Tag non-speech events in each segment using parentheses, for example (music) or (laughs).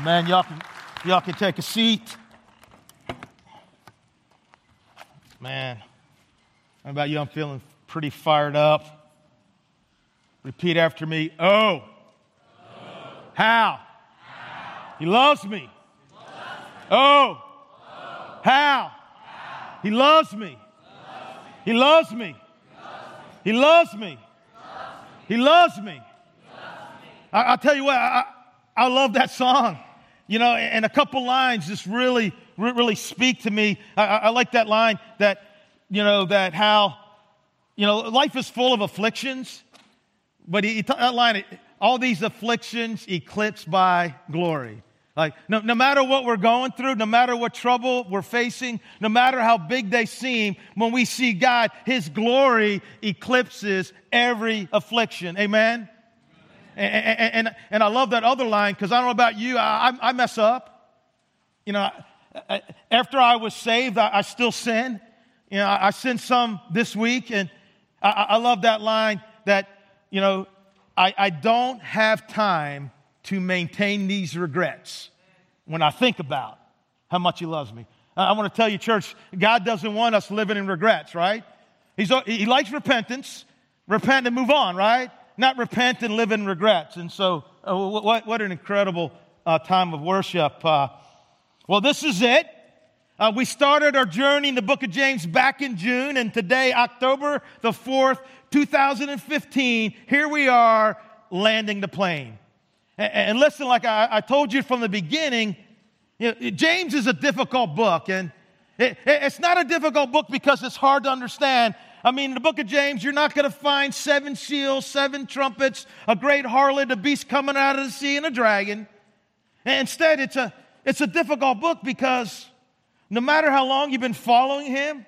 Man, y'all can, y'all can take a seat. Man, how about you? I'm feeling pretty fired up. Repeat after me. Oh. oh. How? How? He loves me. He loves me. Oh. oh. How? How? He loves me. He loves me. He loves me. He loves me. I, will tell you what, I, I love that song. You know, and a couple lines just really, really speak to me. I, I like that line that, you know, that how, you know, life is full of afflictions, but he, that line, all these afflictions eclipsed by glory. Like, no, no matter what we're going through, no matter what trouble we're facing, no matter how big they seem, when we see God, His glory eclipses every affliction. Amen? And, and, and I love that other line because I don't know about you, I, I mess up. You know, after I was saved, I, I still sin. You know, I, I sinned some this week, and I, I love that line that, you know, I, I don't have time to maintain these regrets when I think about how much He loves me. I want to tell you, church, God doesn't want us living in regrets, right? He's, he likes repentance, repent and move on, right? Not repent and live in regrets. And so, uh, what, what an incredible uh, time of worship. Uh, well, this is it. Uh, we started our journey in the book of James back in June, and today, October the 4th, 2015, here we are landing the plane. And, and listen, like I, I, told you from the beginning, you know, James is a difficult book, and it, it's not a difficult book because it's hard to understand. I mean, in the book of James, you're not going to find seven seals, seven trumpets, a great harlot, a beast coming out of the sea, and a dragon. And instead, it's a, it's a difficult book because no matter how long you've been following him,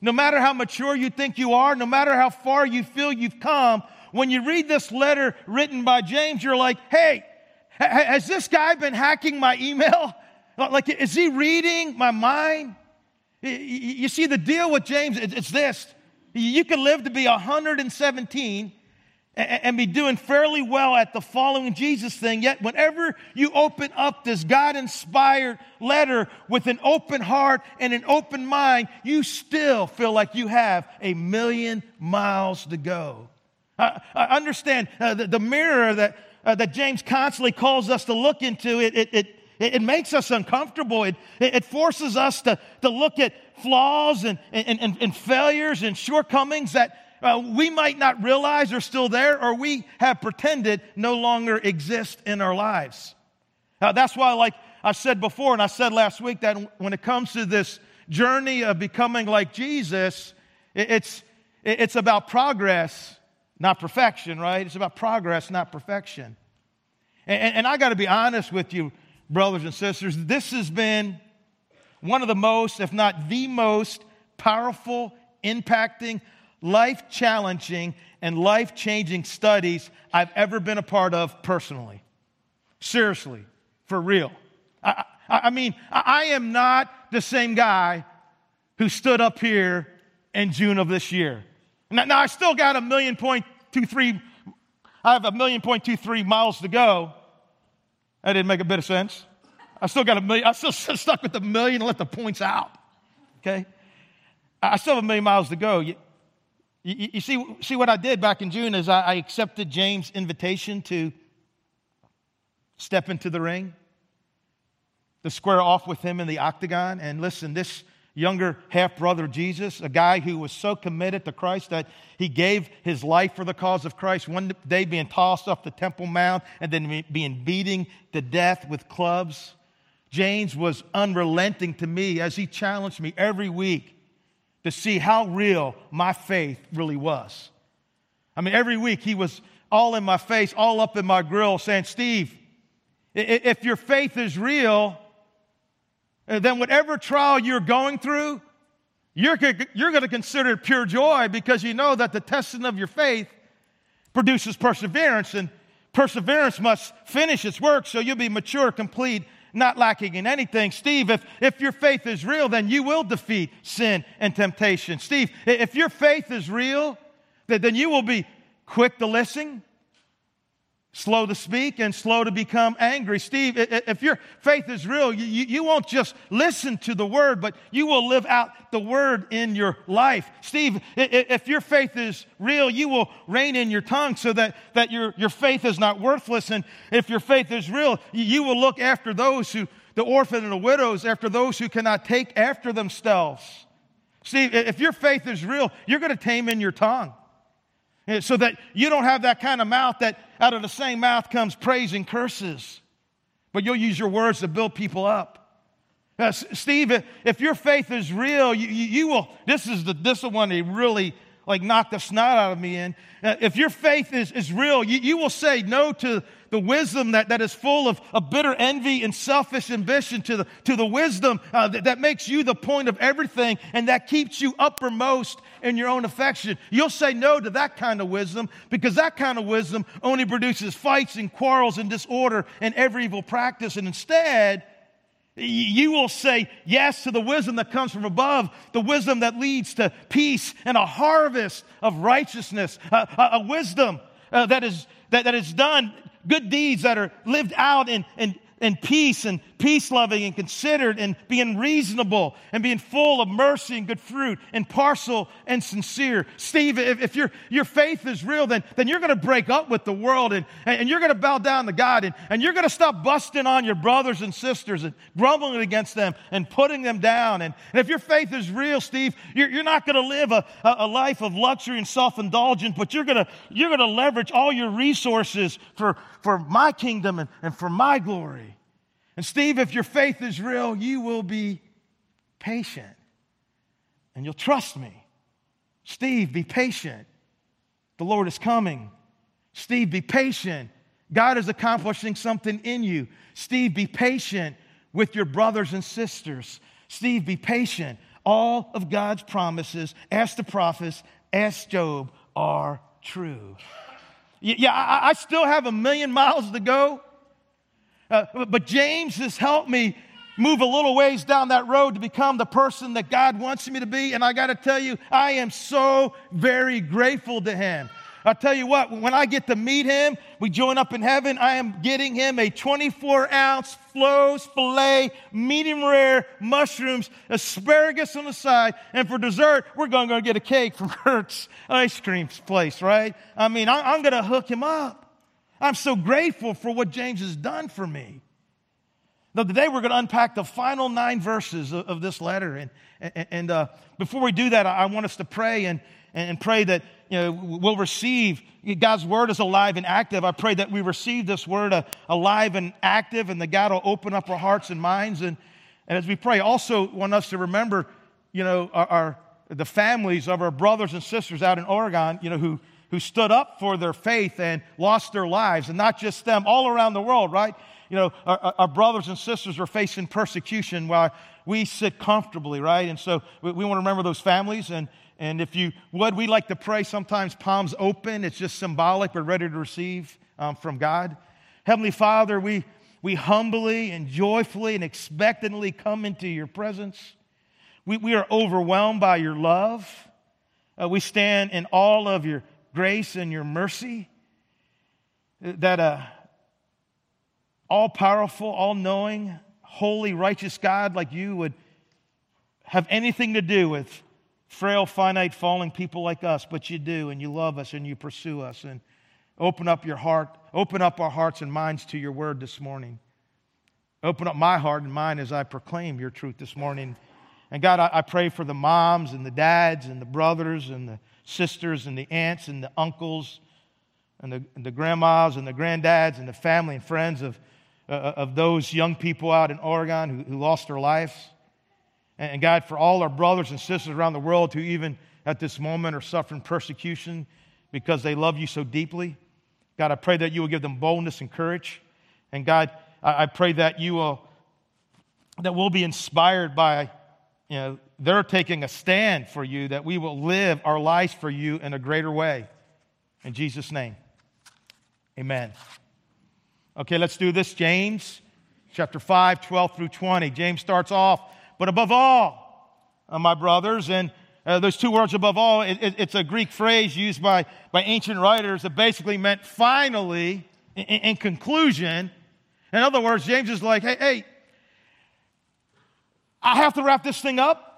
no matter how mature you think you are, no matter how far you feel you've come, when you read this letter written by James, you're like, hey, has this guy been hacking my email? (laughs) Like, is he reading my mind? You see, the deal with James, it's this. You can live to be 117 and be doing fairly well at the following Jesus thing, yet whenever you open up this God inspired letter with an open heart and an open mind, you still feel like you have a million miles to go. I, understand uh, the, mirror that, uh, that James constantly calls us to look into, it, it, it it, it makes us uncomfortable. It, it, forces us to, to look at flaws and, and, and, and failures and shortcomings that uh, we might not realize are still there or we have pretended no longer exist in our lives. That's why, like I said before, and I said last week, that when it comes to this journey of becoming like Jesus, it, it's, it, it's about progress, not perfection, right? It's about progress, not perfection. And, and I got to be honest with you, brothers and sisters, this has been one of the most, if not the most powerful, impacting, life challenging, and life changing studies I've ever been a part of personally. Seriously, for real. I, I, I mean, I am not the same guy who stood up here in June of this year. Now, now I still got a million point two three, I have a million point two three miles to go. That didn't make a bit of sense. I still got a million, I still (laughs) stuck with the million and let the points out. Okay? I still have a million miles to go. You, you, you see, see what I did back in June is I, I accepted James' invitation to step into the ring, to square off with him in the octagon. And listen, this younger half brother Jesus, a guy who was so committed to Christ that he gave his life for the cause of Christ, one day being tossed off the Temple Mount and then being beaten to death with clubs. James was unrelenting to me as he challenged me every week to see how real my faith really was. I mean, every week he was all in my face, all up in my grill, saying, Steve, if your faith is real, uh, then whatever trial you're going through, you're, you're going to consider it pure joy because you know that the testing of your faith produces perseverance, and perseverance must finish its work so you'll be mature, complete, not lacking in anything. Steve, if, if your faith is real, then you will defeat sin and temptation. Steve, if your faith is real, then you will be quick to listen, slow to speak and slow to become angry. Steve, if your faith is real, you, you won't just listen to the word, but you will live out the word in your life. Steve, if your faith is real, you will rein in your tongue so that, that your, your faith is not worthless. And if your faith is real, you will look after those who, the orphan and the widows, after those who cannot take after themselves. Steve, if your faith is real, you're going to tame in your tongue. So that you don't have that kind of mouth that out of the same mouth comes praise and curses. But you'll use your words to build people up. Uh, Steve, if your faith is real, you, you, you, will, this is the, this is the one that really like knocked the snot out of me in. Uh, if your faith is, is real, you, you will say no to the wisdom that, that is full of, of bitter envy and selfish ambition, to the, to the wisdom uh, that, that makes you the point of everything and that keeps you uppermost in your own affection. You'll say no to that kind of wisdom because that kind of wisdom only produces fights and quarrels and disorder and every evil practice. And instead, you will say yes to the wisdom that comes from above, the wisdom that leads to peace and a harvest of righteousness, a, a, a wisdom uh, that, is, that, that is done good deeds that are lived out in, in, in peace and peace loving and considered and being reasonable and being full of mercy and good fruit, impartial and sincere. Steve, if, if your, your faith is real, then, then you're going to break up with the world and, and you're going to bow down to God and, and you're going to stop busting on your brothers and sisters and grumbling against them and putting them down. And, and if your faith is real, Steve, you're, you're not going to live a, a life of luxury and self indulgence, but you're going to you're going to leverage all your resources for, for my kingdom and, and for my glory. And Steve, if your faith is real, you will be patient and you'll trust me. Steve, be patient. The Lord is coming. Steve, be patient. God is accomplishing something in you. Steve, be patient with your brothers and sisters. Steve, be patient. All of God's promises, ask the prophets, ask Job, are true. Yeah, I still have a million miles to go. Uh, but James has helped me move a little ways down that road to become the person that God wants me to be. And I got to tell you, I am so very grateful to him. I'll tell you what, when I get to meet him, we join up in heaven, I am getting him a 24 ounce Flo's filet, medium rare mushrooms, asparagus on the side, and for dessert, we're going to get a cake from (laughs) Kurt's ice cream place, right? I mean, I'm going to hook him up. I'm so grateful for what James has done for me. Now, today we're going to unpack the final nine verses of, of this letter. And, and, and uh, before we do that, I want us to pray and, and pray that you know, we'll receive God's word is alive and active. I pray that we receive this word uh, alive and active and that God will open up our hearts and minds. And, and as we pray, also want us to remember, you know, our, our the families of our brothers and sisters out in Oregon, you know, who who stood up for their faith and lost their lives, and not just them, all around the world, right? You know, our, our brothers and sisters are facing persecution while we sit comfortably, right? And so we, we want to remember those families. And, and if you would, we like to pray sometimes palms open. It's just symbolic. We're ready to receive um, from God. Heavenly Father, we, we humbly and joyfully and expectantly come into your presence. We, we are overwhelmed by your love. Uh, we stand in all of your grace and your mercy. That a all powerful, all knowing, holy, righteous God like you would have anything to do with frail, finite, falling people like us, but you do, and you love us and you pursue us. And open up your heart, open up our hearts and minds to your word this morning. Open up my heart and mind as I proclaim your truth this morning. And God, I, I pray for the moms and the dads and the brothers and the sisters and the aunts and the uncles and the, and the grandmas and the granddads and the family and friends of, uh, of those young people out in Oregon who, who lost their lives. And, and God, for all our brothers and sisters around the world who even at this moment are suffering persecution because they love you so deeply. God, I pray that you will give them boldness and courage. And God, I, I pray that you will, that we'll be inspired by you know, they're taking a stand for you, that we will live our lives for you in a greater way. In Jesus' name, amen. Okay, let's do this. James chapter 5, 12 through 20. James starts off, but above all, uh, my brothers, and uh, those two words above all, it, it, it's a Greek phrase used by, by ancient writers that basically meant finally, In, in conclusion, in other words, James is like, hey, hey, I have to wrap this thing up.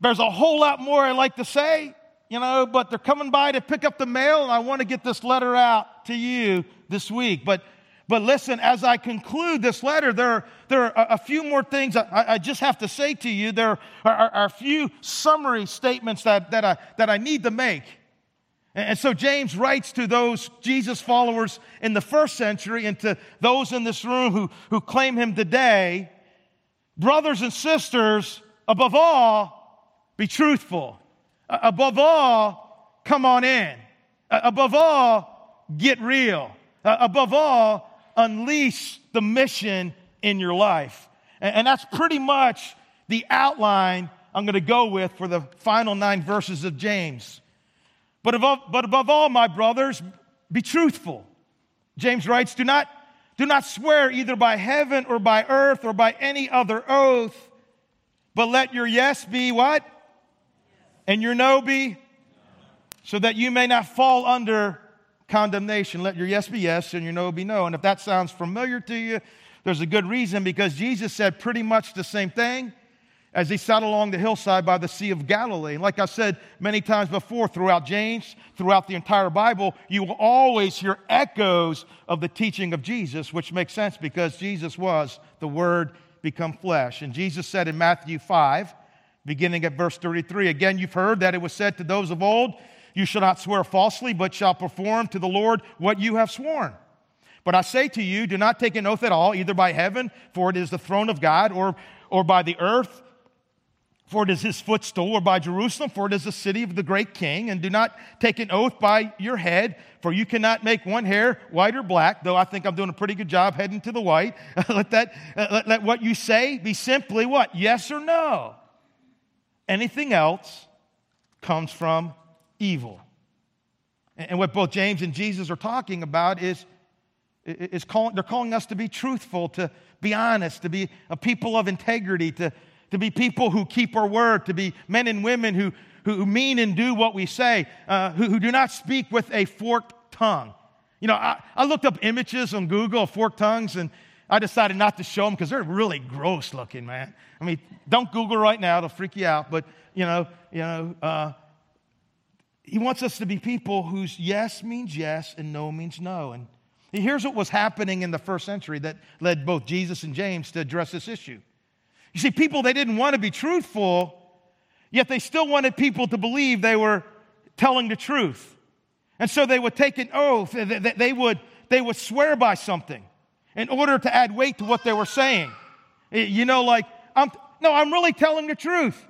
There's a whole lot more I'd like to say, you know, but they're coming by to pick up the mail, and I want to get this letter out to you this week. But but listen, as I conclude this letter, there, there are a few more things I, I just have to say to you. There are, are, are, a few summary statements that, that, I, that I need to make. And so James writes to those Jesus followers in the first century and to those in this room who, who claim him today brothers and sisters, above all, be truthful. Above all, come on in. Above all, get real. Above all, unleash the mission in your life. And that's pretty much the outline I'm going to go with for the final nine verses of James. But above, but above all, my brothers, be truthful. James writes, do not, do not swear either by heaven or by earth or by any other oath, but let your yes be what? And your no be? So that you may not fall under condemnation. Let your yes be yes and your no be no. And if that sounds familiar to you, there's a good reason because Jesus said pretty much the same thing as he sat along the hillside by the Sea of Galilee. And like I said many times before, throughout James, throughout the entire Bible, you will always hear echoes of the teaching of Jesus, which makes sense because Jesus was the Word become flesh. And Jesus said in Matthew 5, beginning at verse 33, again, you've heard that it was said to those of old, you shall not swear falsely, but shall perform to the Lord what you have sworn. But I say to you, do not take an oath at all, either by heaven, for it is the throne of God, or, or by the earth, for it is his footstool, or by Jerusalem, for it is the city of the great king. And do not take an oath by your head, for you cannot make one hair white or black, though I think I'm doing a pretty good job heading to the white. (laughs) let, that, let, let what you say be simply what? Yes or no. Anything else comes from evil. And what both James and Jesus are talking about is, is calling, they're calling us to be truthful, to be honest, to be a people of integrity, to, to be people who keep our word, to be men and women who, who mean and do what we say, uh, who, who do not speak with a forked tongue. You know, I, I looked up images on Google of forked tongues and I decided not to show them because they're really gross looking, man. I mean, don't Google right now, it'll freak you out. But, you know, you know, uh, he wants us to be people whose yes means yes and no means no. And here's what was happening in the first century that led both Jesus and James to address this issue. You see, people, they didn't want to be truthful, yet they still wanted people to believe they were telling the truth. And so they would take an oath, they would, they would swear by something in order to add weight to what they were saying. Eh, you know, like, I'm, no, I'm really telling the truth.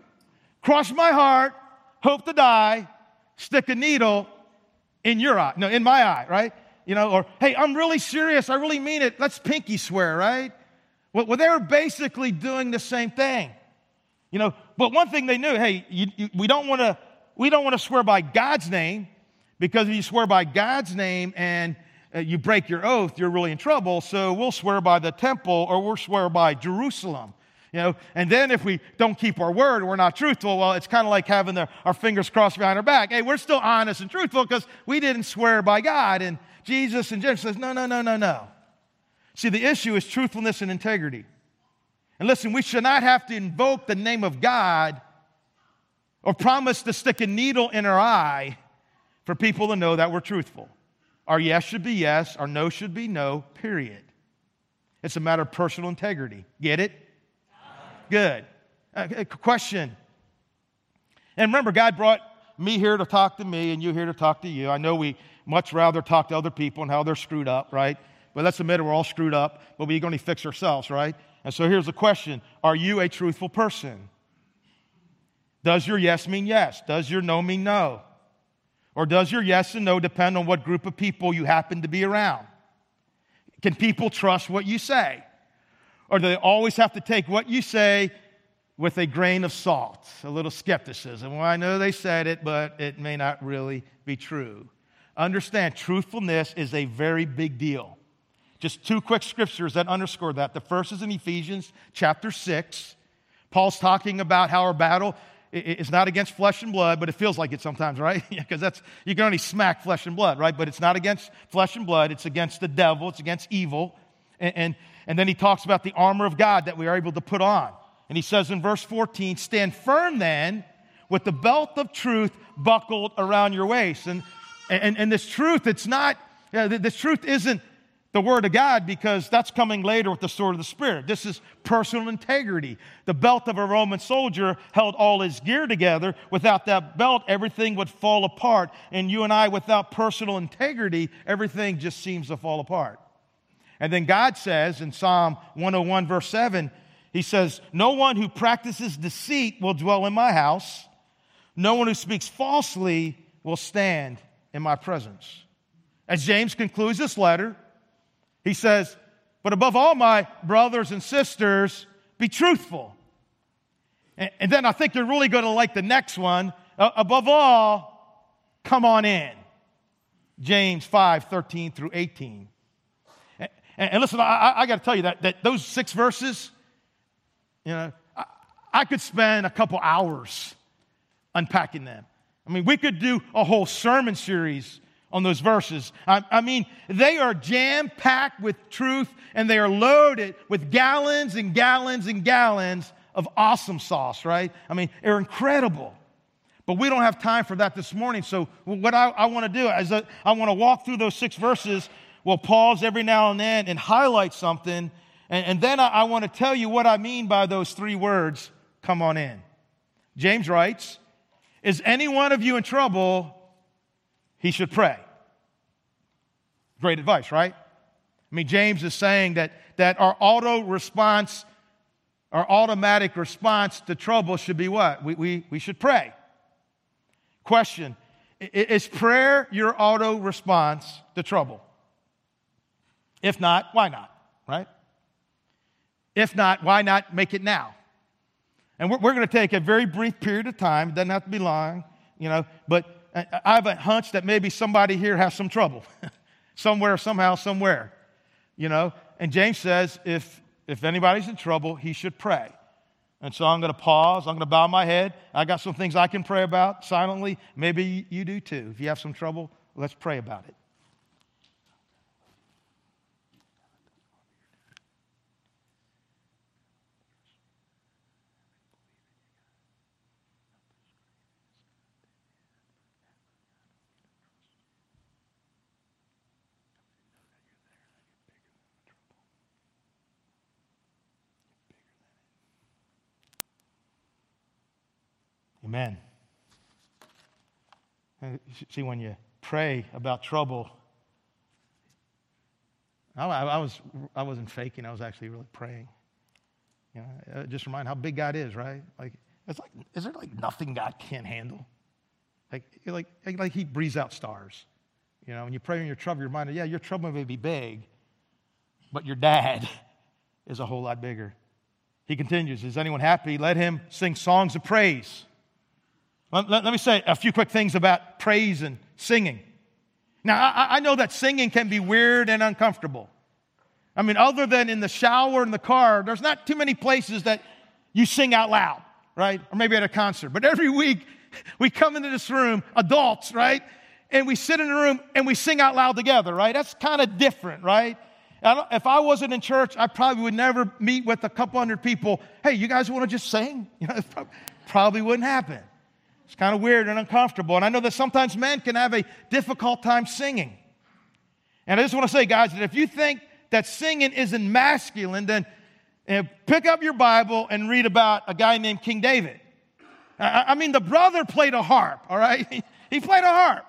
Cross my heart, hope to die, stick a needle in your eye, no, in my eye, right? You know, or hey, I'm really serious, I really mean it. Let's pinky swear, right? Well, well they were basically doing the same thing. You know, but one thing they knew, hey, you, you, we don't want to we don't want to swear by God's name because if you swear by God's name and Uh, you break your oath, you're really in trouble. So we'll swear by the temple or we'll swear by Jerusalem. You know, and then if we don't keep our word, we're not truthful. Well, it's kind of like having the, our fingers crossed behind our back. Hey, we're still honest and truthful because we didn't swear by God. And Jesus and James says, no, no, no, no, no. See, the issue is truthfulness and integrity. And listen, we should not have to invoke the name of God or promise to stick a needle in our eye for people to know that we're truthful. Our yes should be yes, our no should be no, period. It's a matter of personal integrity. Get it? Good. Uh, question. And remember, God brought me here to talk to me and you here to talk to you. I know we much rather talk to other people and how they're screwed up, right? But let's admit it, we're all screwed up, but we going to fix ourselves, right? And so here's the question Are you a truthful person? Does your yes mean yes? Does your no mean no? Or does your yes and no depend on what group of people you happen to be around? Can people trust what you say? Or do they always have to take what you say with a grain of salt, a little skepticism? Well, I know they said it, but it may not really be true. Understand, truthfulness is a very big deal. Just two quick scriptures that underscore that. The first is in Ephesians chapter 6. Paul's talking about how our battle it's not against flesh and blood, but it feels like it sometimes, right? (laughs) Because that's you can only smack flesh and blood, right? But it's not against flesh and blood. It's against the devil. It's against evil. And, and, and then he talks about the armor of God that we are able to put on. And he says in verse 14, "Stand firm then, with the belt of truth buckled around your waist." And and, and this truth, it's not. this truth isn't the Word of God because that's coming later with the sword of the Spirit. This is personal integrity. The belt of a Roman soldier held all his gear together. Without that belt, everything would fall apart. And you and I, without personal integrity, everything just seems to fall apart. And then God says in Psalm 101, verse 7, He says, No one who practices deceit will dwell in my house, no one who speaks falsely will stand in my presence. As James concludes this letter, he says, But above all, my brothers and sisters, be truthful. And, and then I think you're really going to like the next one. Uh, above all, come on in. James 5 13 through 18. And, and listen, I, I got to tell you that, that those six verses, you know, I, I could spend a couple hours unpacking them. I mean, we could do a whole sermon series on those verses. I, I mean, they are jam packed with truth and they are loaded with gallons and gallons and gallons of awesome sauce, right? I mean, they're incredible. But we don't have time for that this morning. So, what I, I want to do is I, I want to walk through those six verses. We'll pause every now and then and highlight something. And, and then I, I want to tell you what I mean by those three words come on in. James writes, Is any one of you in trouble? He should pray. Great advice, right? I mean, James is saying that, that our auto response, our automatic response to trouble should be what? We, we, we should pray. Question Is prayer your auto response to trouble? If not, why not? Right? If not, why not make it now? And we're, we're going to take a very brief period of time. It doesn't have to be long, you know, but I have a hunch that maybe somebody here has some trouble. (laughs) somewhere, somehow, somewhere. You know? And James says if, if anybody's in trouble, he should pray. And so I'm going to pause. I'm going to bow my head. I got some things I can pray about silently. Maybe you do too. If you have some trouble, let's pray about it. Amen. See, when you pray about trouble, I, I, was, I wasn't faking, I was actually really praying. You know, uh, just remind how big God is, right? Like, it's like, is there like nothing God can't handle? Like, like, like He breathes out stars. You know, when you pray in your trouble, you're reminded, yeah, your trouble may be big, but your dad is a whole lot bigger. He continues, Is anyone happy? Let him sing songs of praise. Let, let, let me say a few quick things about praise and singing. Now, I, I know that singing can be weird and uncomfortable. I mean, other than in the shower in the car, there's not too many places that you sing out loud, right? Or maybe at a concert. But every week, we come into this room, adults, right? And we sit in the room and we sing out loud together, right? That's kind of different, right? I if I wasn't in church, I probably would never meet with a couple hundred people. Hey, you guys want to just sing? (laughs) You know, probably wouldn't happen. It's kind of weird and uncomfortable. And I know that sometimes men can have a difficult time singing. And I just want to say, guys, that if you think that singing isn't masculine, then uh, pick up your Bible and read about a guy named King David. I, I mean, the brother played a harp, all right? (laughs) he played a harp.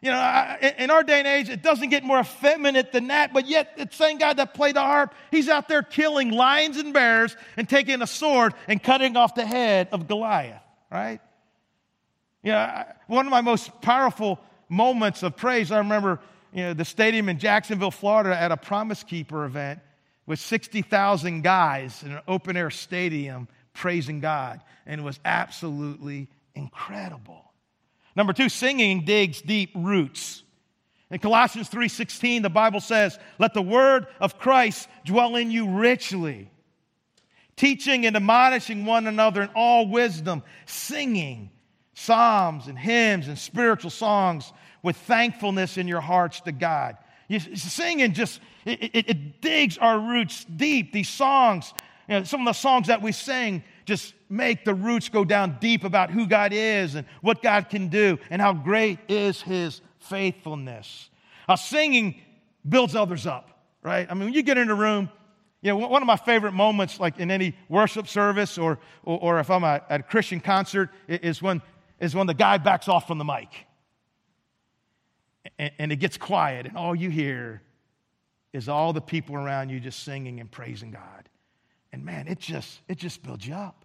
You know, in our day and age, it doesn't get more effeminate than that, but yet the same guy that played the harp, he's out there killing lions and bears and taking a sword and cutting off the head of Goliath, right? You know, one of my most powerful moments of praise, I remember you know, the stadium in Jacksonville, Florida, at a Promise Keeper event with 60,000 guys in an open air stadium praising God. And it was absolutely incredible. Number two, singing digs deep roots. In Colossians 3:16, the Bible says, "Let the word of Christ dwell in you richly, teaching and admonishing one another in all wisdom, singing psalms and hymns and spiritual songs with thankfulness in your hearts to God. You, singing just, it, it, it, digs our roots deep. These songs, you know, some of the songs that we sing just make the roots go down deep about who God is and what God can do and how great is His faithfulness. Uh, singing builds others up, right? I mean, when you get in a room, you know, one of my favorite moments, like in any worship service or, or, or if I'm at a Christian concert, is when, is when the guy backs off from the mic. And, and it gets quiet, and all you hear is all the people around you just singing and praising God. And man, it just, it just builds you up.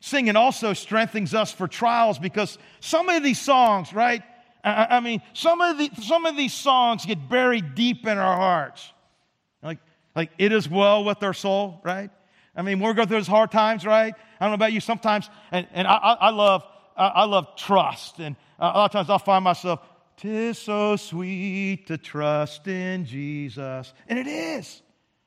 Singing also strengthens us for trials because some of these songs, right? I, I mean, some of, the, some of these songs get buried deep in our hearts. Like, like it is well with our soul, right? I mean, we're going through those hard times, right? I don't know about you. Sometimes, and, and I, I love, I love trust, and a lot of times I'll find myself, "Tis so sweet to trust in Jesus," and it is.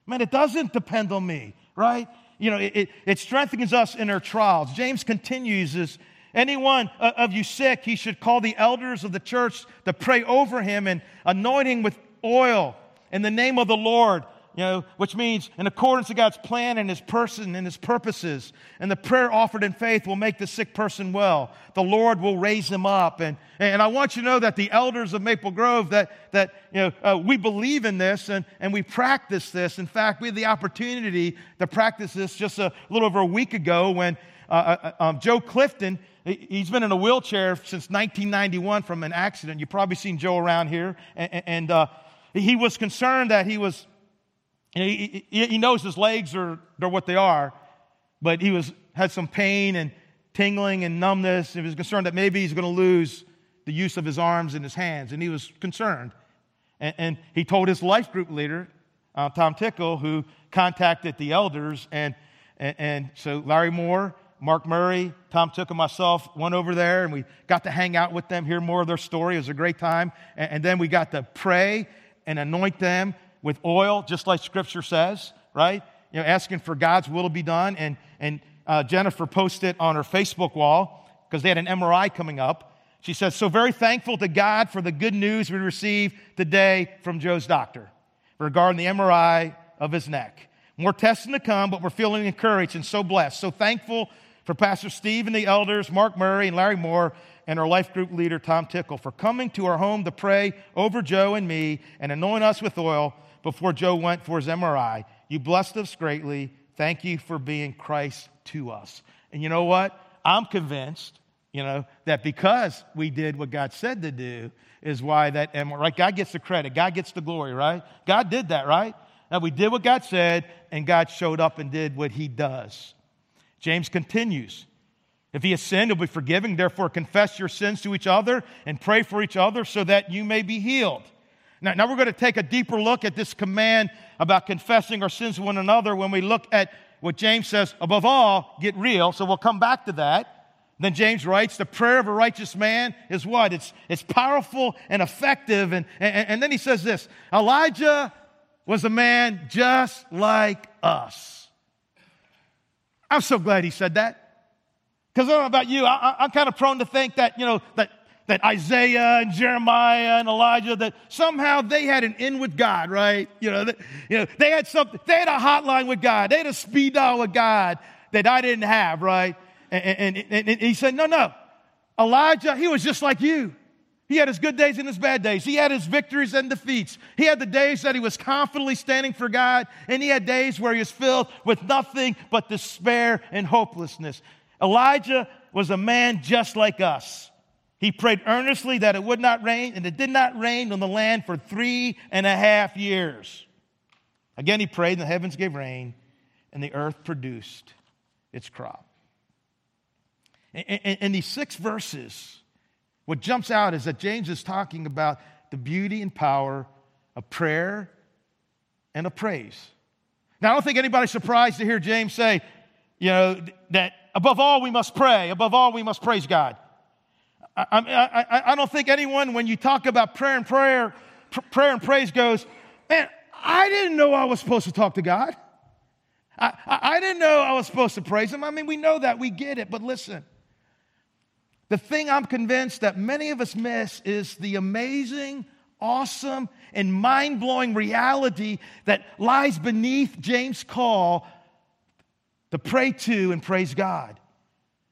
Man, it doesn't depend on me, right? You know, it, it strengthens us in our trials. James continues as anyone uh, of you sick, he should call the elders of the church to pray over him and anoint him with oil in the name of the Lord you know, which means in accordance to God's plan and His person and His purposes. And the prayer offered in faith will make the sick person well. The Lord will raise him up. And, and I want you to know that the elders of Maple Grove, that, that you know, uh, we believe in this and, and we practice this. In fact, we had the opportunity to practice this just a little over a week ago when uh, uh, uh um, Joe Clifton, he's been in a wheelchair since 1991 from an accident. You've probably seen Joe around here. And, and uh, he was concerned that he was he, he, he knows his legs are they're what they are, but he was had some pain and tingling and numbness. He was concerned that maybe he's going to lose the use of his arms and his hands, and he was concerned. And, and he told his life group leader, uh, Tom Tickle, who contacted the elders, and, and, and so Larry Moore, Mark Murray, Tom Tickle, myself went over there, and we got to hang out with them, hear more of their story. It was a great time, and, and then we got to pray and anoint them with oil, just like Scripture says, right? You know, asking for God's will to be done. And, and uh, Jennifer posted on her Facebook wall, because they had an MRI coming up. She says, So very thankful to God for the good news we received today from Joe's doctor regarding the MRI of his neck. More testing to come, but we're feeling encouraged and so blessed. So thankful for Pastor Steve and the elders, Mark Murray and Larry Moore, and our life group leader, Tom Tickle, for coming to our home to pray over Joe and me and anoint us with oil before Joe went for his MRI. You blessed us greatly. Thank you for being Christ to us. And you know what? I'm convinced, you know, that because we did what God said to do is why that MRI, right? God gets the credit. God gets the glory, right? God did that, right? Now we did what God said, and God showed up and did what he does. James continues. If he has sinned, he'll be forgiven. Therefore, confess your sins to each other and pray for each other so that you may be healed. Now, now we're going to take a deeper look at this command about confessing our sins to one another when we look at what James says, above all, get real. So we'll come back to that. Then James writes, the prayer of a righteous man is what? It's, it's powerful and effective. And, and, and then he says this Elijah was a man just like us. I'm so glad he said that. Because I don't know about you, I, am kind of prone to think that, you know, that that Isaiah and Jeremiah and Elijah that somehow they had an in with God, right? You know, that, you know, they had something, they had a hotline with God, they had a speed dial with God that I didn't have, right? And, and, and he said, no, no. Elijah, he was just like you. He had his good days and his bad days. He had his victories and defeats. He had the days that he was confidently standing for God, and he had days where he was filled with nothing but despair and hopelessness. Elijah was a man just like us. He prayed earnestly that it would not rain, and it did not rain on the land for three and a half years. Again, he prayed, and the heavens gave rain, and the earth produced its crop. In these six verses, what jumps out is that James is talking about the beauty and power of prayer and of praise. Now, I don't think anybody's surprised to hear James say, you know, that above all we must pray, above all we must praise God. I, I, I, don't think anyone, when you talk about prayer and prayer, pr- prayer and praise, goes, man, I didn't know I was supposed to talk to God. I, I, I didn't know I was supposed to praise him. I mean, we know that, we get it, but listen. The thing I'm convinced that many of us miss is the amazing, awesome, and mind blowing reality that lies beneath James' call to pray to and praise God.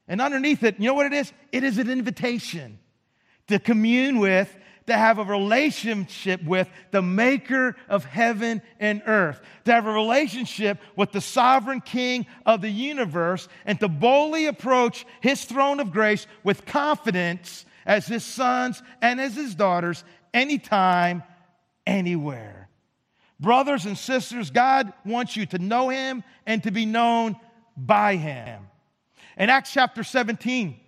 And underneath it, you know what it is? It is an invitation to commune with, to have a relationship with the maker of heaven and earth, to have a relationship with the sovereign king of the universe, and to boldly approach his throne of grace with confidence as his sons and as his daughters anytime, anywhere. Brothers and sisters, God wants you to know him and to be known by him. In Acts chapter 17,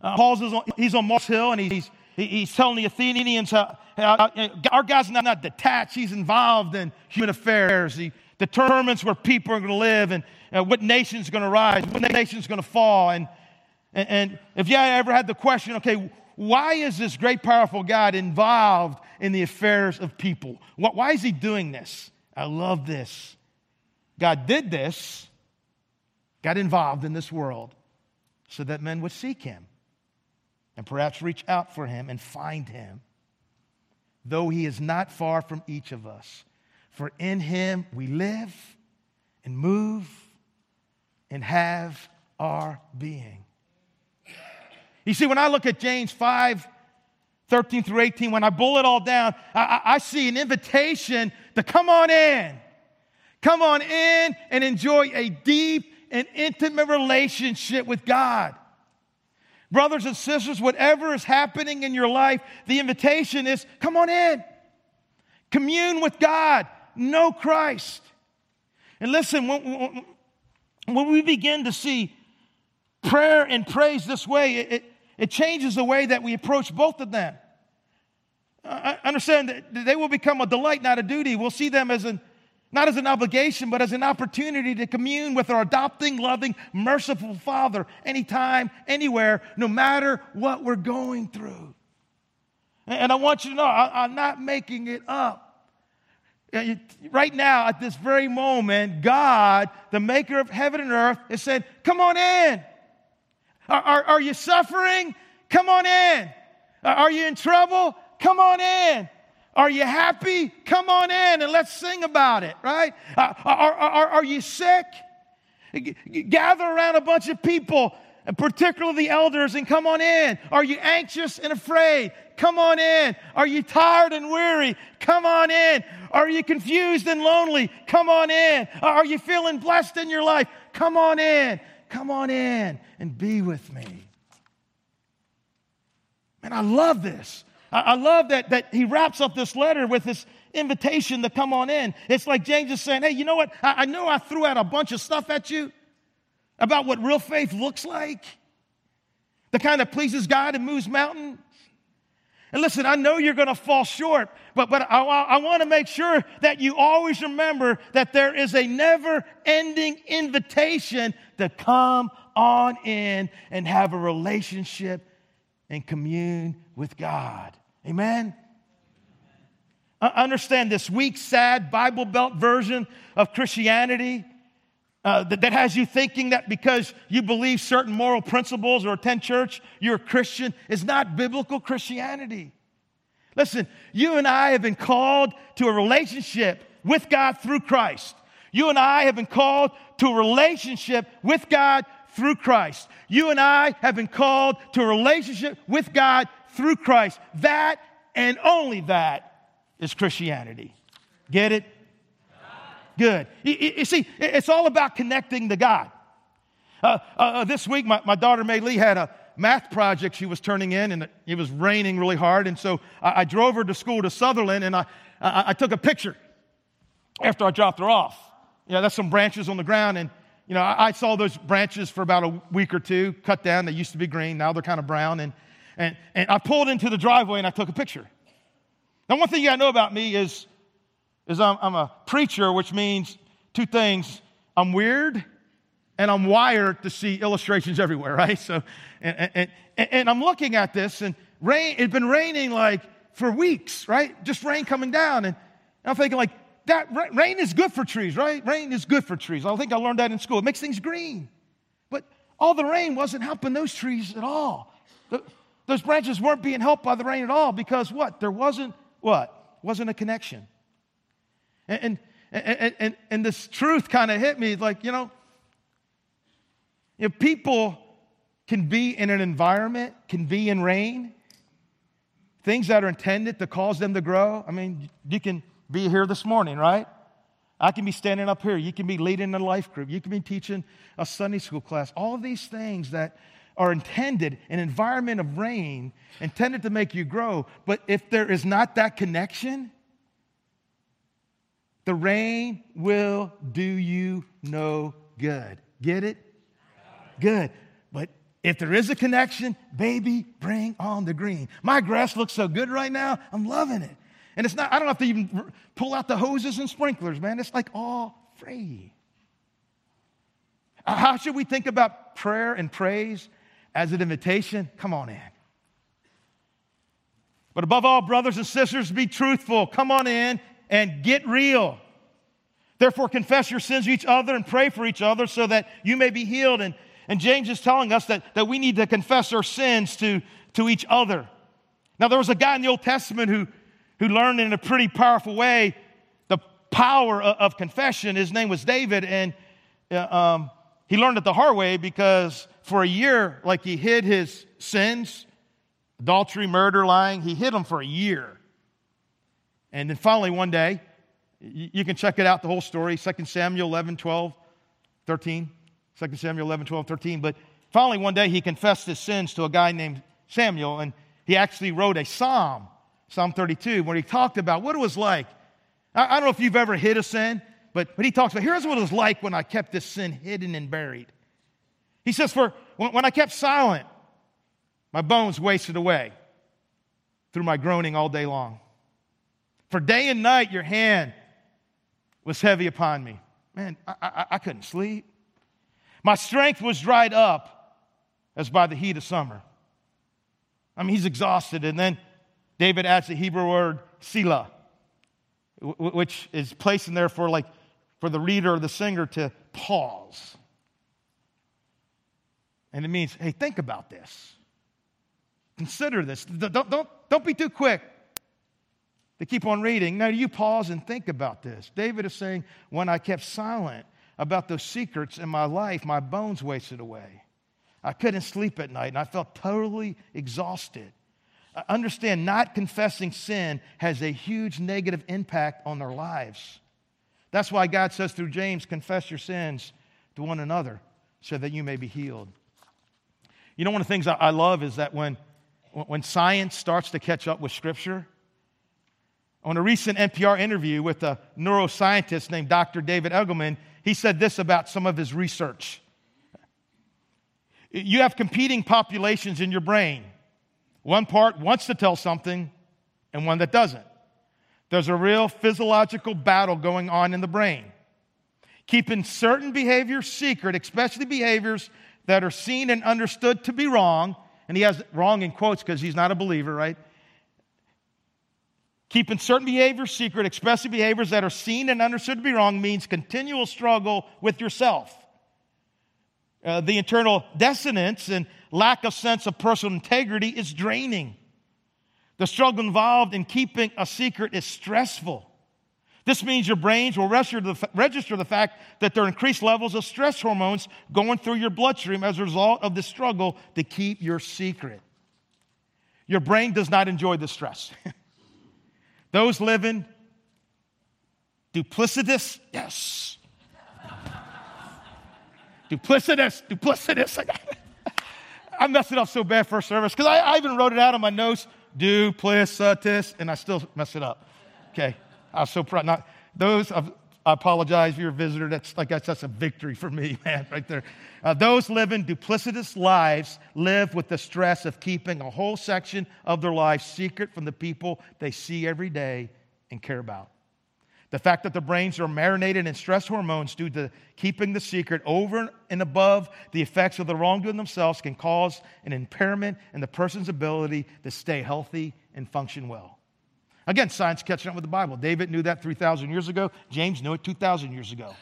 uh, Paul's on, he's on Mars Hill and he's, he's telling the Athenians how, how our guy's not, not detached, he's involved in human affairs. He determines where people are going to live and uh, what nation's going to rise, what nation's going to fall. And, and, and if you ever had the question, okay, why is this great, powerful God involved in the affairs of people? Why is he doing this? I love this. God did this got involved in this world so that men would seek him and perhaps reach out for him and find him, though he is not far from each of us. For in him we live and move and have our being. You see, when I look at James 5, 13 through 18, when I boil it all down, I, I, see an invitation to come on in. Come on in and enjoy a deep an intimate relationship with God. Brothers and sisters, whatever is happening in your life, the invitation is come on in. Commune with God. Know Christ. And listen, when, when we begin to see prayer and praise this way, it, it changes the way that we approach both of them. I understand that they will become a delight, not a duty. We'll see them as an not as an obligation, but as an opportunity to commune with our adopting, loving, merciful Father anytime, anywhere, no matter what we're going through. And I want you to know, I'm not making it up. Uh, right now, at this very moment, God, the maker of heaven and earth, is saying, Come on in. Are, are, are you suffering? Come on in. Are you in trouble? Come on in. Are you happy? Come on in and let's sing about it, right? Uh, are, are, are you sick? Gather around a bunch of people, and particularly the elders, and come on in. Are you anxious and afraid? Come on in. Are you tired and weary? Come on in. Are you confused and lonely? Come on in. Are you feeling blessed in your life? Come on in. Come on in and be with me. Man, I love this. I, love that, that he wraps up this letter with this invitation to come on in. It's like James is saying, hey, you know what? I, I know I threw out a bunch of stuff at you about what real faith looks like, the kind that pleases God and moves mountains. And listen, I know you're going to fall short, but, but I, I want to make sure that you always remember that there is a never ending invitation to come on in and have a relationship and commune with God. Amen? I understand this weak, sad Bible Belt version of Christianity uh, that, that has you thinking that because you believe certain moral principles or attend church, you're a Christian is not biblical Christianity. Listen, you and I have been called to a relationship with God through Christ. You and I have been called to a relationship with God through Christ. You and I have been called to a relationship with God through Christ. That and only that is Christianity. Get it? Good. You, you see, it's all about connecting to God. Uh, uh, uh, this week, my, my daughter May Lee had a math project she was turning in, and it was raining really hard. And so I, I drove her to school to Sutherland, and I, I, I, took a picture after I dropped her off. Know, that's some branches on the ground, and you know, I, saw those branches for about a week or two, cut down. They used to be green, now they're kind of brown, and and, and I pulled into the driveway and I took a picture. Now, one thing you gotta know about me is, is I'm, I'm a preacher, which means two things. I'm weird and I'm wired to see illustrations everywhere, right? So, and, and, and I'm looking at this and rain, it'd been raining like for weeks, right? Just rain coming down. And I'm thinking like, that rain is good for trees, right? Rain is good for trees. I think I learned that in school. It makes things green. But all the rain wasn't helping those trees at all. Those branches weren't being helped by the rain at all because what? There wasn't what? Wasn't a connection. And, and, and, and, and this truth kind of hit me like, you know, if people can be in an environment, can be in rain, things that are intended to cause them to grow. I mean, you can be here this morning, right? I can be standing up here. You can be leading a life group. You can be teaching a Sunday school class. All these things that are intended, an environment of rain, intended to make you grow. But if there is not that connection, the rain will do you no good. Get it? Good. But if there is a connection, baby, bring on the green. My grass looks so good right now. I'm loving it. And it's not, I don't have to even pull out the hoses and sprinklers, man. It's like all free. Uh, how should we think about prayer and praise as an invitation? Come on in. But above all, brothers and sisters, be truthful. Come on in and get real. Therefore, confess your sins to each other and pray for each other so that you may be healed. And, and James is telling us that, that we need to confess our sins to, to each other. Now, there was a guy in the Old Testament who, who learned in a pretty powerful way the power of, confession. His name was David, and uh, um, he learned it the hard way because for a year, like he hid his sins adultery, murder, lying he hid them for a year. And then finally, one day, you, you can check it out, the whole story 2 Samuel 11, 12, 13. 2 Samuel 11, 12, 13. But finally, one day, he confessed his sins to a guy named Samuel, and he actually wrote a psalm Psalm 32, where he talked about what it was like. I, I don't know if you've ever hid a sin, but, but he talks about here's what it was like when I kept this sin hidden and buried. He says, For when, when I kept silent, my bones wasted away through my groaning all day long. For day and night, your hand was heavy upon me. Man, I, I, I couldn't sleep. My strength was dried up as by the heat of summer. I mean, he's exhausted. And then David adds the Hebrew word Selah, which is placed in there for like for the reader or the singer to pause. And it means, hey, think about this. Consider this. Don't, don't, don't be too quick to keep on reading. Now, you pause and think about this. David is saying, when I kept silent about those secrets in my life, my bones wasted away. I couldn't sleep at night and I felt totally exhausted Uh, understand not confessing sin has a huge negative impact on their lives. That's why God says through James, confess your sins to one another so that you may be healed. You know, one of the things I love is that when, when science starts to catch up with Scripture, on a recent NPR interview with a neuroscientist named Dr. David Eagleman, he said this about some of his research. You have competing populations in your brain one part wants to tell something and one that doesn't. There's a real physiological battle going on in the brain. Keeping certain behaviors secret, especially behaviors that are seen and understood to be wrong, and he has wrong in quotes because he's not a believer, right? Keeping certain behaviors secret, especially behaviors that are seen and understood to be wrong, means continual struggle with yourself. Uh, the internal dissonance and lack of sense of personal integrity is draining. The struggle involved in keeping a secret is stressful. This means your brains will register the, fact that there are increased levels of stress hormones going through your bloodstream as a result of the struggle to keep your secret. Your brain does not enjoy the stress. (laughs) Those living duplicitous, yes. (laughs) duplicitous, duplicitous. (laughs) I messed it up so bad first service because I, I, even wrote it out on my notes, duplicitous, and I still messed it up. Okay, I was so proud. Not those. I apologize if you're a visitor. That's like that's, that's a victory for me, (laughs) man, right there. Uh, those living duplicitous lives live with the stress of keeping a whole section of their life secret from the people they see every day and care about. The fact that the brains are marinated in stress hormones due to keeping the secret over and above the effects of the wrongdoing themselves can cause an impairment in the person's ability to stay healthy and function well. Again, science catching up with the Bible. David knew that 3,000 years ago. James knew it 2,000 years ago.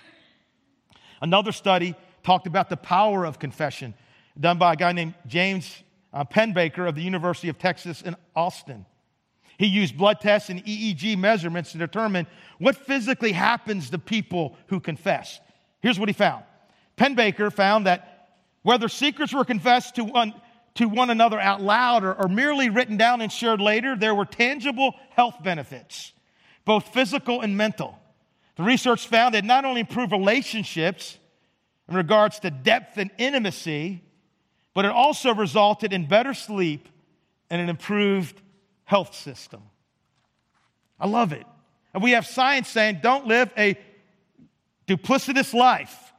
Another study talked about the power of confession, done by a guy named James uh, Pennebaker of the University of Texas in Austin. He used blood tests and EEG measurements to determine what physically happens to people who confess. Here's what he found Pennebaker found that whether secrets were confessed to one, to one another out loud or, or merely written down and shared later, there were tangible health benefits, both physical and mental. The research found it not only improved relationships in regards to depth and intimacy, but it also resulted in better sleep and an improved health system. I love it. And we have science saying don't live a duplicitous life.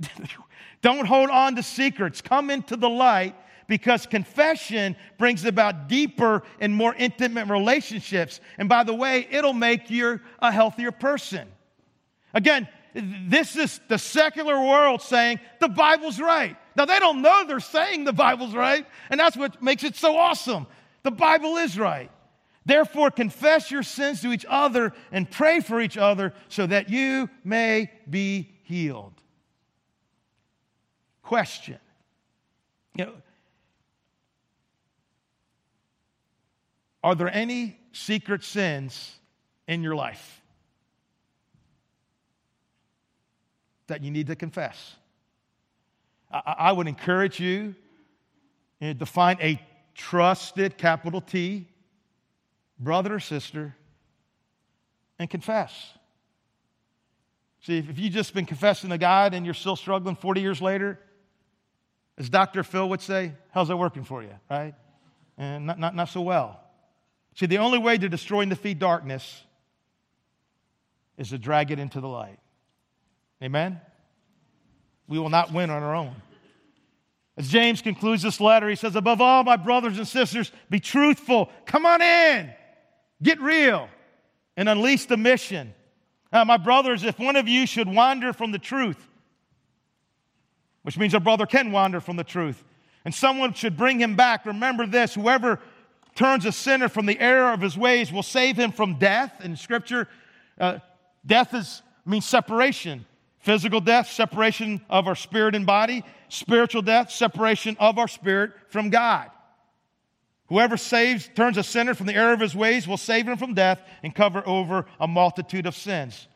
(laughs) don't hold on to secrets. Come into the light because confession brings about deeper and more intimate relationships. And by the way, it'll make you a healthier person. Again, this is the secular world saying the Bible's right. Now, they don't know they're saying the Bible's right, and that's what makes it so awesome. The Bible is right. Therefore, confess your sins to each other and pray for each other so that you may be healed. Question. You know, are there any secret sins in your life that you need to confess? I, would encourage you to find a trusted, capital T, brother or sister, and confess. See, if you've just been confessing to God and you're still struggling 40 years later, as Dr. Phil would say, how's that working for you, right? And not, not, not so well. See, the only way to destroy and defeat darkness is to drag it into the light. Amen? We will not win on our own. As James concludes this letter, he says, Above all, my brothers and sisters, be truthful. Come on in. Get real and unleash the mission. Now, my brothers, if one of you should wander from the truth, which means a brother can wander from the truth, and someone should bring him back, remember this whoever turns a sinner from the error of his ways will save him from death. In Scripture, uh, death is, means separation. Physical death, separation of our spirit and body. Spiritual death, separation of our spirit from God. Whoever saves, turns a sinner from the error of his ways will save him from death and cover over a multitude of sins.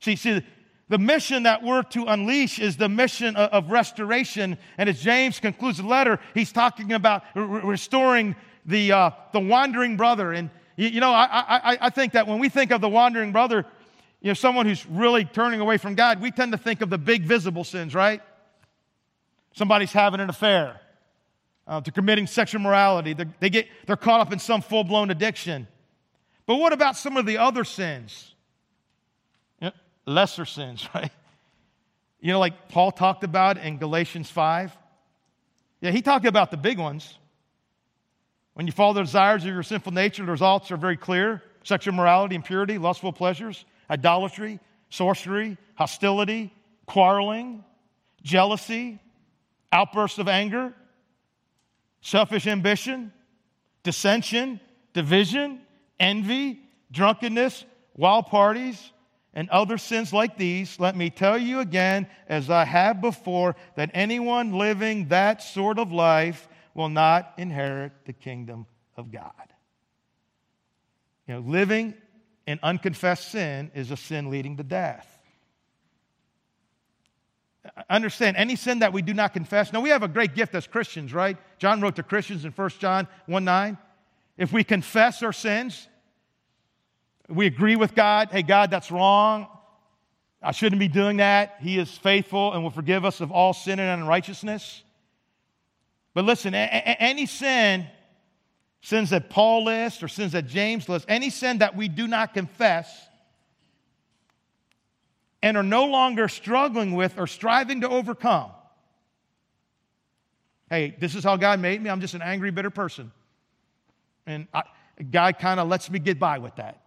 See, see, the mission that we're to unleash is the mission of restoration. And as James concludes the letter, he's talking about restoring the, uh, the wandering brother. And, you know, I, I, I think that when we think of the wandering brother, you know, someone who's really turning away from God, we tend to think of the big visible sins, right? Somebody's having an affair, uh, to committing sexual morality. They're, they get, they're caught up in some full blown addiction. But what about some of the other sins? You know, lesser sins, (laughs) right? You know, like Paul talked about in Galatians 5. Yeah, he talked about the big ones. When you follow the desires of your sinful nature, the results are very clear sexual morality, impurity, lustful pleasures idolatry, sorcery, hostility, quarreling, jealousy, outbursts of anger, selfish ambition, dissension, division, envy, drunkenness, wild parties, and other sins like these, let me tell you again, as I have before, that anyone living that sort of life will not inherit the kingdom of God. You know, living and unconfessed sin is a sin leading to death. Understand, any sin that we do not confess. Now, we have a great gift as Christians, right? John wrote to Christians in 1 John 1 9. If we confess our sins, we agree with God, hey, God, that's wrong. I shouldn't be doing that. He is faithful and will forgive us of all sin and unrighteousness. But listen, a- a- any sin sins that Paul lists or sins that James lists, any sin that we do not confess and are no longer struggling with or striving to overcome. Hey, this is how God made me. I'm just an angry, bitter person. And I, God kind of lets me get by with that.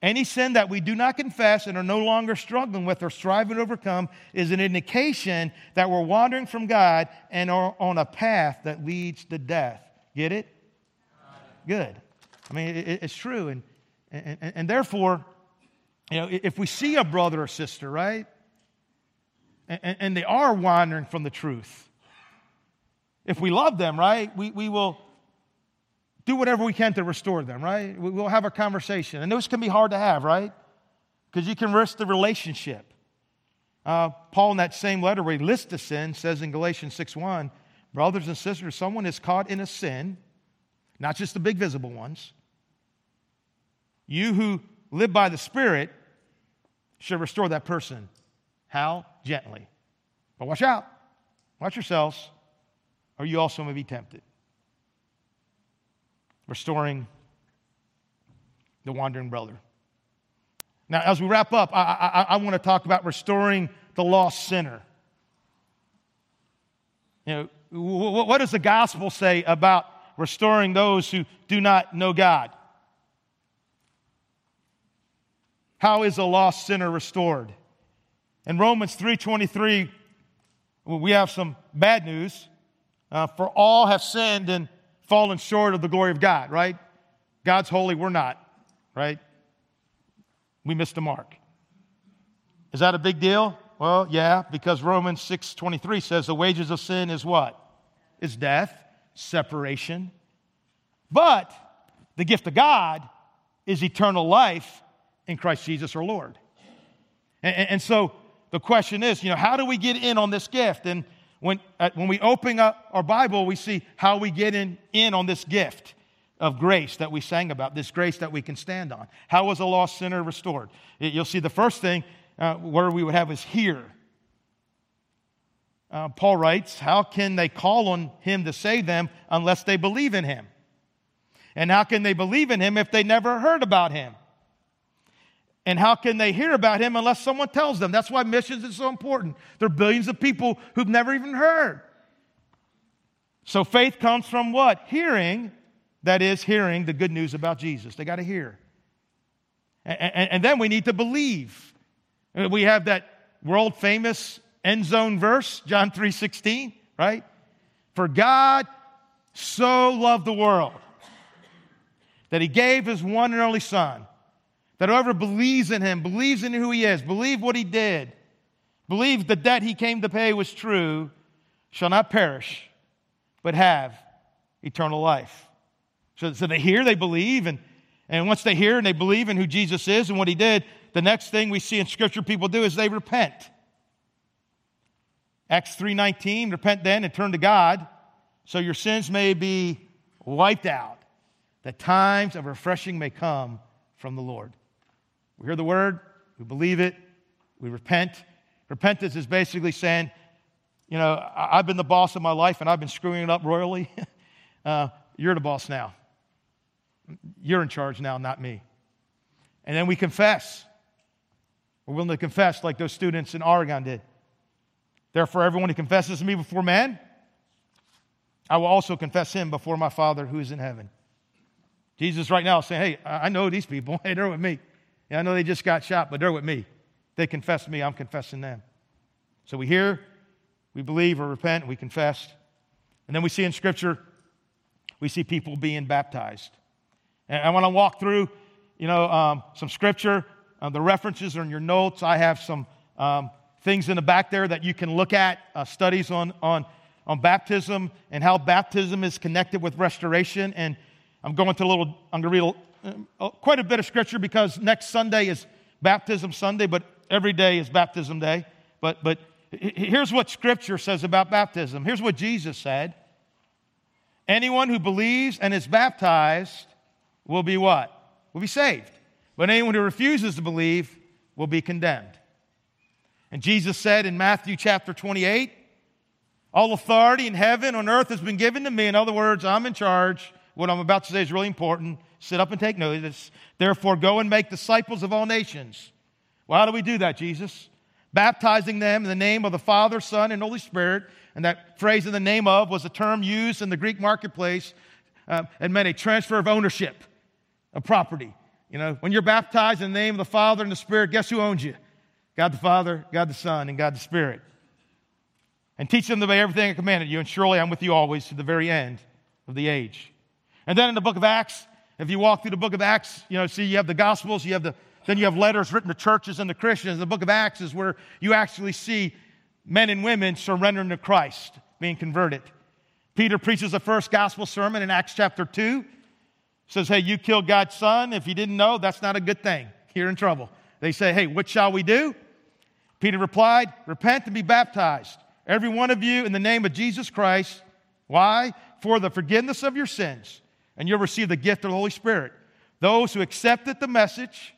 Any sin that we do not confess and are no longer struggling with or striving to overcome is an indication that we're wandering from God and are on a path that leads to death. Get it? Good. I mean, it, it's true. And And, and, therefore, you know, if we see a brother or sister, right, and, and they are wandering from the truth, if we love them, right, we, we will do whatever we can to restore them, right? We'll have a conversation. And those can be hard to have, right? Because you can risk the relationship. Uh, Paul, in that same letter where he lists the sin, says in Galatians 6 1, brothers and sisters, someone is caught in a sin, not just the big visible ones. You who live by the Spirit should restore that person. How? Gently. But watch out. Watch yourselves, or you also may be tempted. Restoring the wandering brother. Now, as we wrap up, I, I, I want to talk about restoring the lost sinner. You know, what does the gospel say about restoring those who do not know God? How is a lost sinner restored? In Romans 3:23, we have some bad news. Uh, for all have sinned and fallen short of the glory of God, right? God's holy, we're not, right? We missed the mark. Is that a big deal? Well, yeah, because Romans 6:23 says the wages of sin is what? Is death, separation. But the gift of God is eternal life in Christ Jesus our Lord. And, and, so the question is, you know, how do we get in on this gift? And when, when we open up our Bible, we see how we get in, in on this gift of grace that we sang about, this grace that we can stand on. How was a lost sinner restored? You'll see the first thing uh, where we would have is here. Uh, Paul writes, How can they call on him to save them unless they believe in him? And how can they believe in him if they never heard about him? And how can they hear about him unless someone tells them? That's why missions is so important. There are billions of people who've never even heard. So faith comes from what? Hearing. That is, hearing the good news about Jesus. They got to hear. And, and, and, then we need to believe. We have that world famous end zone verse, John 3 16, right? For God so loved the world that he gave his one and only Son that whoever believes in him, believes in who he is, believe what he did, believes the debt he came to pay was true, shall not perish, but have eternal life. So, so they hear, they believe, and, and once they hear and they believe in who Jesus is and what he did, the next thing we see in Scripture people do is they repent. Acts 3:19, repent then and turn to God, so your sins may be wiped out, that times of refreshing may come from the Lord. We hear the word, we believe it, we repent. Repentance is basically saying, you know, I've been the boss of my life and I've been screwing it up royally. (laughs) uh, you're the boss now. You're in charge now, not me. And then we confess. We're willing to confess like those students in Oregon did. Therefore, everyone who confesses me before man, I will also confess him before my Father who is in heaven. Jesus, right now, is saying, Hey, I know these people. (laughs) Hey, they're with me. Yeah, I know they just got shot, but they're with me. They confess me, I'm confessing them. So we hear, we believe or repent, we confess. And then we see in Scripture, we see people being baptized. And I want to walk through, you know, um, some Scripture. Uh, the references are in your notes. I have some um, things in the back there that you can look at, uh, studies on, on, on baptism and how baptism is connected with restoration. And I'm going to a little, I'm going to read uh, quite a bit of scripture because next Sunday is baptism Sunday, but every day is baptism day. But, but here's what scripture says about baptism. Here's what Jesus said Anyone who believes and is baptized will be what? Will be saved. But anyone who refuses to believe will be condemned. And Jesus said in Matthew chapter 28, All authority in heaven on earth has been given to me. In other words, I'm in charge. What I'm about to say is really important. Sit up and take notice. Therefore, go and make disciples of all nations. Well, how do we do that, Jesus? Baptizing them in the name of the Father, Son, and Holy Spirit. And that phrase in the name of was a term used in the Greek marketplace uh, and meant a transfer of ownership of property. You know, when you're baptized in the name of the Father and the Spirit, guess who owns you? God the Father, God the Son, and God the Spirit. And teach them to obey everything I commanded you, and surely I'm with you always to the very end of the age. And then in the book of Acts, If you walk through the book of Acts, you know, see, you have the Gospels, you have the, then you have letters written to churches and the Christians. The book of Acts is where you actually see men and women surrendering to Christ, being converted. Peter preaches the first gospel sermon in Acts chapter 2. Says, hey, you killed God's son. If you didn't know, that's not a good thing. You're in trouble. They say, hey, what shall we do? Peter replied, repent and be baptized, every one of you, in the name of Jesus Christ. Why? For the forgiveness of your sins, and you'll receive the gift of the Holy Spirit. Those who accepted the message,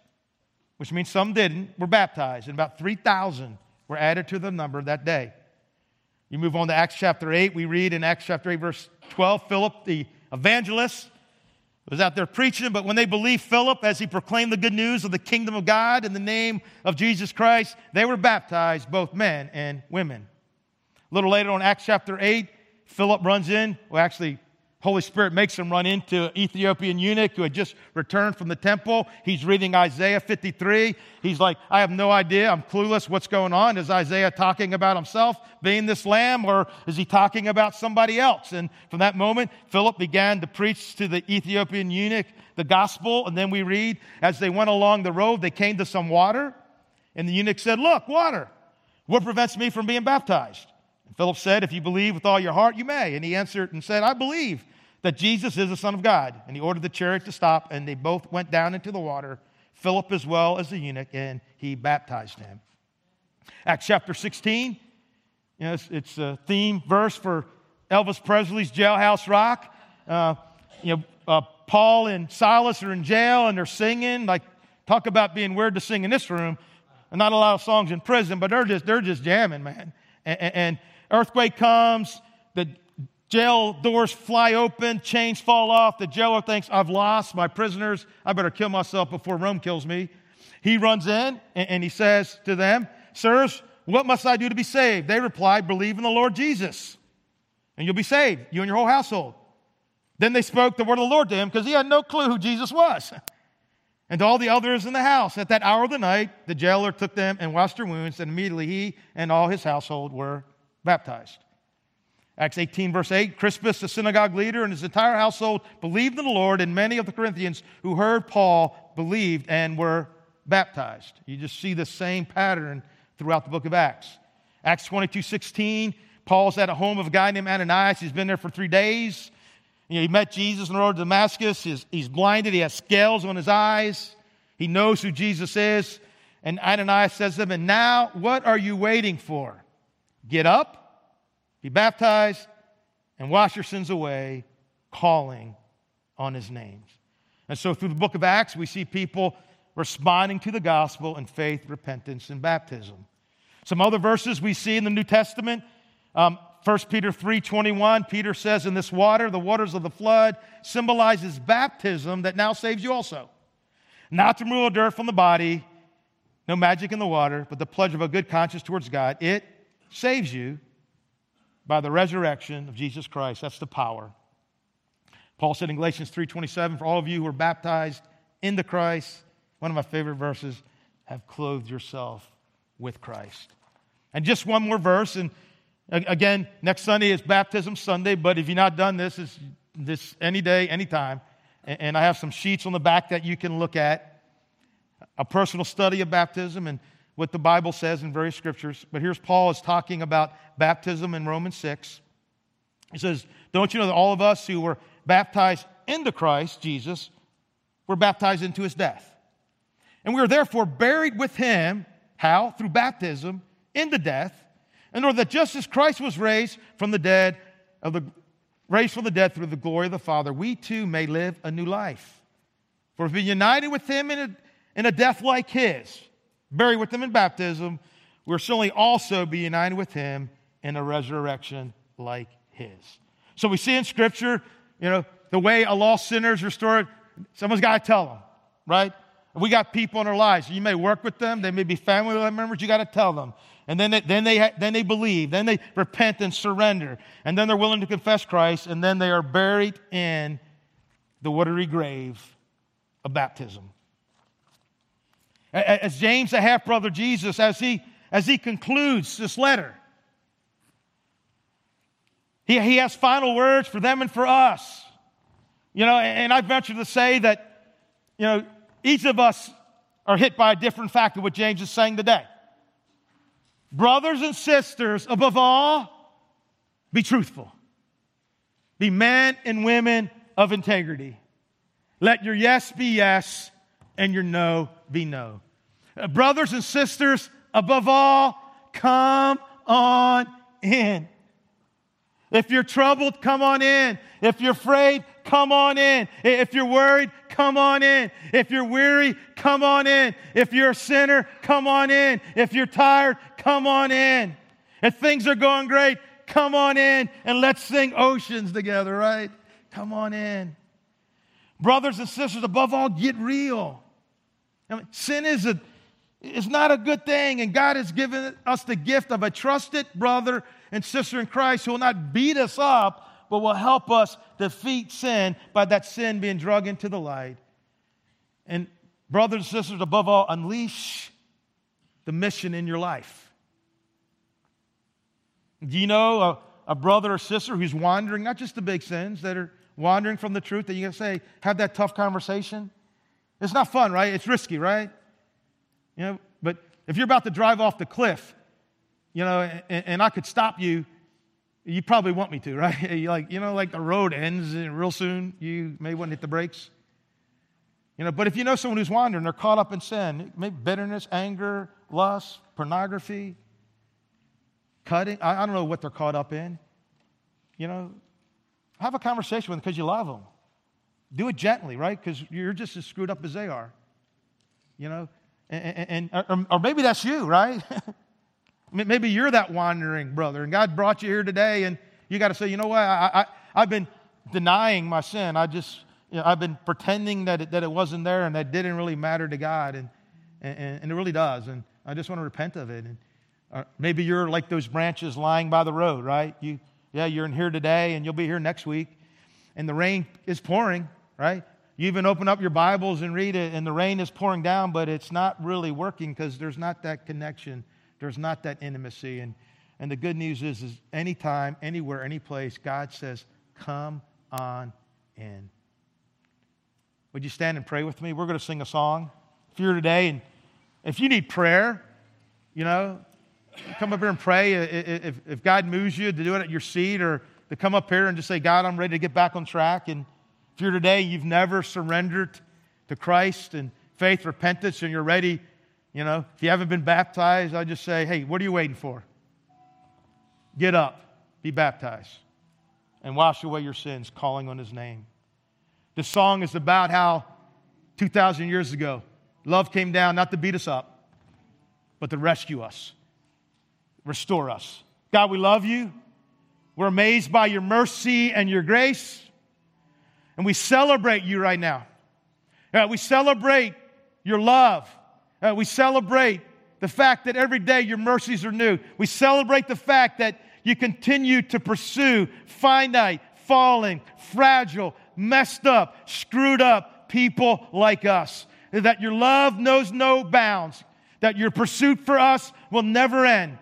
which means some didn't, were baptized, and about 3,000 were added to the number that day. You move on to Acts chapter 8. We read in Acts chapter 8, verse 12 Philip, the evangelist, was out there preaching, but when they believed Philip as he proclaimed the good news of the kingdom of God in the name of Jesus Christ, they were baptized, both men and women. A little later on, Acts chapter 8, Philip runs in. Well, actually, Holy Spirit makes him run into an Ethiopian eunuch who had just returned from the temple. He's reading Isaiah 53. He's like, I have no idea. I'm clueless. What's going on? Is Isaiah talking about himself being this lamb, or is he talking about somebody else? And from that moment, Philip began to preach to the Ethiopian eunuch the gospel. And then we read, as they went along the road, they came to some water. And the eunuch said, Look, water. What prevents me from being baptized? And Philip said, If you believe with all your heart, you may. And he answered and said, I believe that Jesus is the Son of God. And he ordered the chariot to stop, and they both went down into the water, Philip as well as the eunuch, and he baptized him. Acts chapter 16, you know, it's, it's a theme verse for Elvis Presley's Jailhouse Rock. Uh, you know, uh, Paul and Silas are in jail and they're singing. Like, talk about being weird to sing in this room. Not a lot of songs in prison, but they're just, they're just jamming, man. And, and earthquake comes, the Jail doors fly open, chains fall off. The jailer thinks, I've lost my prisoners. I better kill myself before Rome kills me. He runs in and, he says to them, Sirs, what must I do to be saved? They replied, Believe in the Lord Jesus, and you'll be saved, you and your whole household. Then they spoke the word of the Lord to him because he had no clue who Jesus was. (laughs) And to all the others in the house, at that hour of the night, the jailer took them and washed their wounds, and immediately he and all his household were baptized. Acts 18, verse 8 Crispus, the synagogue leader, and his entire household believed in the Lord, and many of the Corinthians who heard Paul believed and were baptized. You just see the same pattern throughout the book of Acts. Acts 22, 16, Paul's at a home of a guy named Ananias. He's been there for three days. You know, he met Jesus on the road to Damascus. He's, he's blinded. He has scales on his eyes. He knows who Jesus is. And Ananias says to him, And now, what are you waiting for? Get up be baptized, and wash your sins away, calling on his names. And so through the book of Acts, we see people responding to the gospel in faith, repentance, and baptism. Some other verses we see in the New Testament. Um, 1 Peter 3:21, Peter says, "In this water, the waters of the flood, symbolizes baptism that now saves you also. Not to remove dirt from the body, no magic in the water, but the pledge of a good conscience towards God. It saves you by the resurrection of Jesus Christ. That's the power. Paul said in Galatians 3:27, "For all of you who are baptized into Christ, one of my favorite verses, have clothed yourself with Christ." And just one more verse, and again, next Sunday is Baptism Sunday. But if you've not done this, it's this any day, anytime. And I have some sheets on the back that you can look at, a personal study of baptism, and what the Bible says in various scriptures. But here's Paul is talking about baptism in Romans 6. He says, Don't you know that all of us who were baptized into Christ Jesus were baptized into his death? And we are therefore buried with him. How? Through baptism into death, in order that just as Christ was raised from the dead, of the, raised from the dead through the glory of the Father, we too may live a new life. For if we united with him in a, in a death like his, buried with him in baptism, we'll certainly also be united with him in a resurrection like his. So we see in Scripture, you know, the way a lost sinner is restored, someone's got to tell them, right? We got people in our lives. You may work with them, they may be family members, you got to tell them. And then they, then, they, then they believe, then they repent and surrender, and then they're willing to confess Christ, and then they are buried in the watery grave of baptism. As James, the half brother Jesus, as he, as he concludes this letter, he, he has final words for them and for us. You know, and I venture to say that, you know, each of us are hit by a different factor, what James is saying today. Brothers and sisters, above all, be truthful. Be men and women of integrity. Let your yes be yes and your no be no. Uh, brothers and sisters, above all, come on in. If you're troubled, come on in. If you're afraid, come on in. If you're worried, come on in. If you're weary, come on in. If you're a sinner, come on in. If you're tired, come on in. If things are going great, come on in and let's sing oceans together, right? Come on in. Brothers and sisters, above all, get real. I mean, sin is a is not a good thing, and God has given us the gift of a trusted brother and sister in Christ who will not beat us up, but will help us defeat sin by that sin being drug into the light. And, brothers and sisters, above all, unleash the mission in your life. Do you know a, a brother or sister who's wandering, not just the big sins that are wandering from the truth, that you can say, have that tough conversation? It's not fun, right? It's risky, right? You know, but if you're about to drive off the cliff, you know, and, and I could stop you, you probably want me to, (laughs) right? you like, you know, like the road ends real soon, you may want to hit the brakes. You know, but if you know someone who's wandering, they're caught up in sin, maybe bitterness, anger, lust, pornography, cutting, I, I don't know what they're caught up in. You know, have a conversation with them because you love them. Do it gently, right? Because you're just as screwed up as they are. You know, and, and or, or maybe that's you, right? (laughs) Maybe you're that wandering brother, and God brought you here today, and you got to say, you know what? I, I, have been denying my sin. I just, you know, I've been pretending that it, that it wasn't there and that didn't really matter to God, and, and, and it really does. And I just want to repent of it. And uh, maybe you're like those branches lying by the road, right? You, yeah, you're in here today, and you'll be here next week, and the rain is pouring, right? You even open up your Bibles and read it, and the rain is pouring down, but it's not really working because there's not that connection there's not that intimacy. And, and the good news is, is anytime, anywhere, any place, God says, come on in. Would you stand and pray with me? We're going to sing a song. If you're today and if you need prayer, you know, come up here and pray. If, if God moves you to do it at your seat or to come up here and just say, God, I'm ready to get back on track. And you're today, you've never surrendered to Christ and faith, repentance, and you're ready you know, if you haven't been baptized, I just say, hey, what are you waiting for? Get up, be baptized, and wash away your sins, calling on his name. This song is about how 2,000 years ago, love came down not to beat us up, but to rescue us, restore us. God, we love you. We're amazed by your mercy and your grace. And we celebrate you right now. we celebrate your love uh, we celebrate the fact that every day your mercies are new. We celebrate the fact that you continue to pursue finite, falling, fragile, messed up, screwed up people like us. That your love knows no bounds, that your pursuit for us will never end.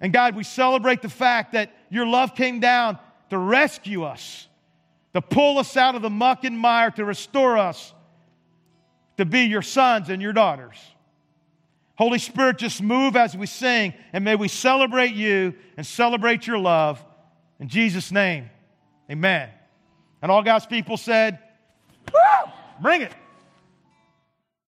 And God, we celebrate the fact that your love came down to rescue us, to pull us out of the muck and mire, to restore us to be your sons and your daughters. Holy Spirit, just move as we sing, and may we celebrate you and celebrate your love. In Jesus' name, amen. And all God's people said, Woo! Bring it.